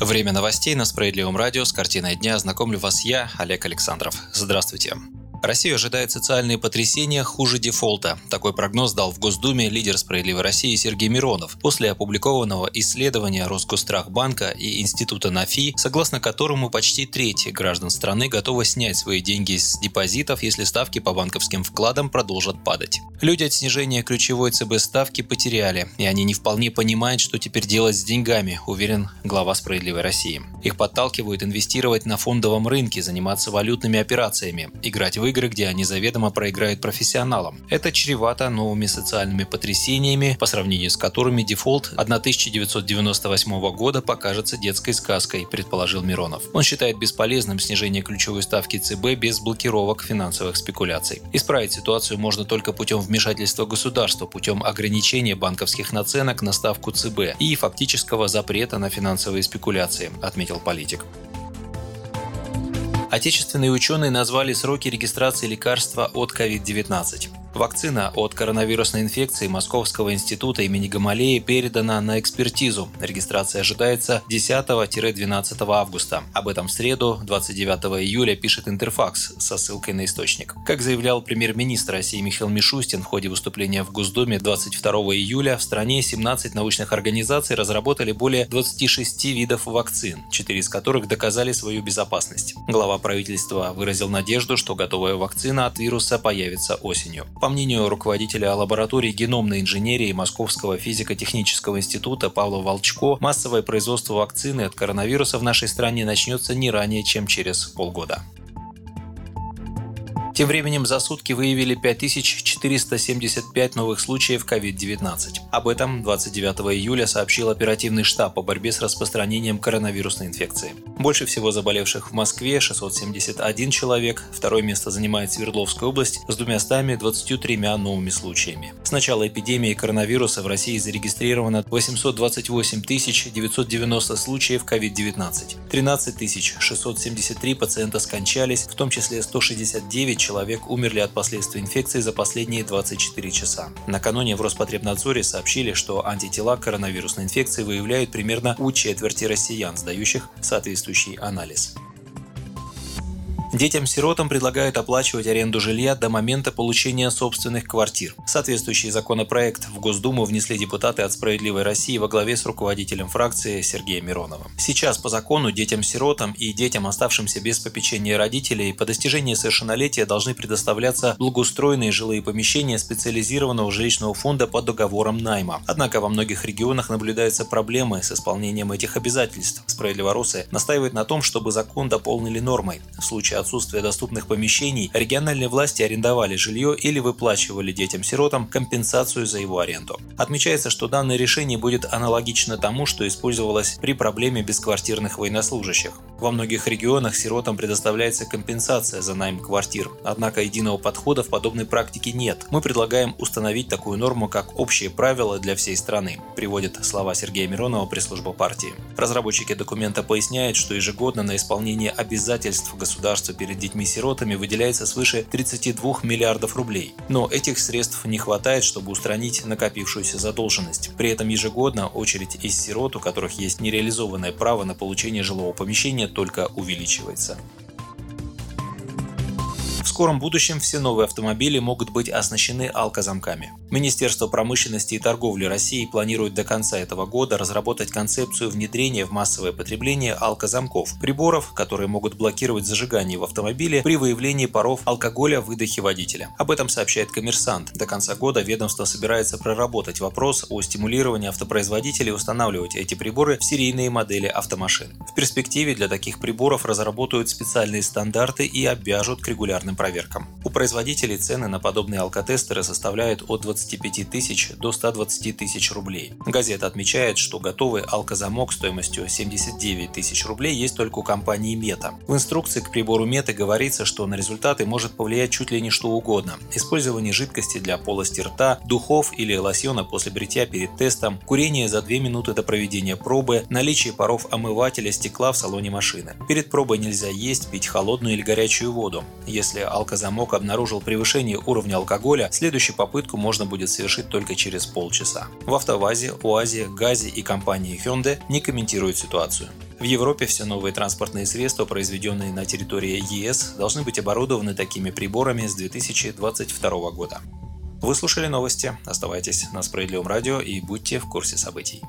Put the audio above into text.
Время новостей на Справедливом радио с картиной дня знакомлю вас я, Олег Александров. Здравствуйте. Россию ожидают социальные потрясения хуже дефолта. Такой прогноз дал в Госдуме лидер «Справедливой России» Сергей Миронов после опубликованного исследования Роскострахбанка и Института НАФИ, согласно которому почти треть граждан страны готовы снять свои деньги с депозитов, если ставки по банковским вкладам продолжат падать. Люди от снижения ключевой ЦБ ставки потеряли, и они не вполне понимают, что теперь делать с деньгами, уверен глава «Справедливой России». Их подталкивают инвестировать на фондовом рынке, заниматься валютными операциями, играть в игры игры, где они заведомо проиграют профессионалам. Это чревато новыми социальными потрясениями, по сравнению с которыми дефолт 1998 года покажется детской сказкой, предположил Миронов. Он считает бесполезным снижение ключевой ставки ЦБ без блокировок финансовых спекуляций. Исправить ситуацию можно только путем вмешательства государства, путем ограничения банковских наценок на ставку ЦБ и фактического запрета на финансовые спекуляции, отметил политик. Отечественные ученые назвали сроки регистрации лекарства от COVID-19. Вакцина от коронавирусной инфекции Московского института имени Гамалеи передана на экспертизу. Регистрация ожидается 10-12 августа. Об этом в среду, 29 июля, пишет Интерфакс со ссылкой на источник. Как заявлял премьер-министр России Михаил Мишустин в ходе выступления в Госдуме 22 июля, в стране 17 научных организаций разработали более 26 видов вакцин, 4 из которых доказали свою безопасность. Глава правительства выразил надежду, что готовая вакцина от вируса появится осенью. По мнению руководителя лаборатории геномной инженерии Московского физико-технического института Павла Волчко, массовое производство вакцины от коронавируса в нашей стране начнется не ранее, чем через полгода. Тем временем за сутки выявили 5475 новых случаев COVID-19. Об этом 29 июля сообщил оперативный штаб по борьбе с распространением коронавирусной инфекции. Больше всего заболевших в Москве 671 человек, второе место занимает Свердловская область с 223 новыми случаями. С начала эпидемии коронавируса в России зарегистрировано 828 990 случаев COVID-19. 13 673 пациента скончались, в том числе 169 человек умерли от последствий инфекции за последние 24 часа. Накануне в Роспотребнадзоре сообщили, что антитела к коронавирусной инфекции выявляют примерно у четверти россиян, сдающих соответствующий анализ. Детям-сиротам предлагают оплачивать аренду жилья до момента получения собственных квартир. Соответствующий законопроект в Госдуму внесли депутаты от «Справедливой России» во главе с руководителем фракции Сергеем Мироновым. Сейчас по закону детям-сиротам и детям, оставшимся без попечения родителей, по достижении совершеннолетия должны предоставляться благоустроенные жилые помещения специализированного жилищного фонда по договорам найма. Однако во многих регионах наблюдаются проблемы с исполнением этих обязательств. Справедливоросы настаивают на том, чтобы закон дополнили нормой. В случае отсутствия доступных помещений региональные власти арендовали жилье или выплачивали детям-сиротам компенсацию за его аренду. Отмечается, что данное решение будет аналогично тому, что использовалось при проблеме бесквартирных военнослужащих. Во многих регионах сиротам предоставляется компенсация за найм квартир, однако единого подхода в подобной практике нет. Мы предлагаем установить такую норму, как общие правила для всей страны, приводит слова Сергея Миронова пресс-служба партии. Разработчики документа поясняют, что ежегодно на исполнение обязательств государства перед детьми-сиротами выделяется свыше 32 миллиардов рублей. Но этих средств не хватает, чтобы устранить накопившуюся задолженность. При этом ежегодно очередь из сирот, у которых есть нереализованное право на получение жилого помещения, только увеличивается скором будущем все новые автомобили могут быть оснащены алкозамками. Министерство промышленности и торговли России планирует до конца этого года разработать концепцию внедрения в массовое потребление алкозамков, приборов, которые могут блокировать зажигание в автомобиле при выявлении паров алкоголя в выдохе водителя. Об этом сообщает коммерсант. До конца года ведомство собирается проработать вопрос о стимулировании автопроизводителей устанавливать эти приборы в серийные модели автомашин. В перспективе для таких приборов разработают специальные стандарты и обяжут к регулярным проверкам. У производителей цены на подобные алкотестеры составляют от 25 тысяч до 120 тысяч рублей. Газета отмечает, что готовый алкозамок стоимостью 79 тысяч рублей есть только у компании Мета. В инструкции к прибору Мета говорится, что на результаты может повлиять чуть ли не что угодно. Использование жидкости для полости рта, духов или лосьона после бритья перед тестом, курение за 2 минуты до проведения пробы, наличие паров омывателя стекла в салоне машины. Перед пробой нельзя есть, пить холодную или горячую воду. Если алкозамок обнаружил превышение уровня алкоголя, следующую попытку можно будет совершить только через полчаса. В автовазе, УАЗе, ГАЗе и компании Hyundai не комментируют ситуацию. В Европе все новые транспортные средства, произведенные на территории ЕС, должны быть оборудованы такими приборами с 2022 года. Вы слушали новости. Оставайтесь на Справедливом радио и будьте в курсе событий.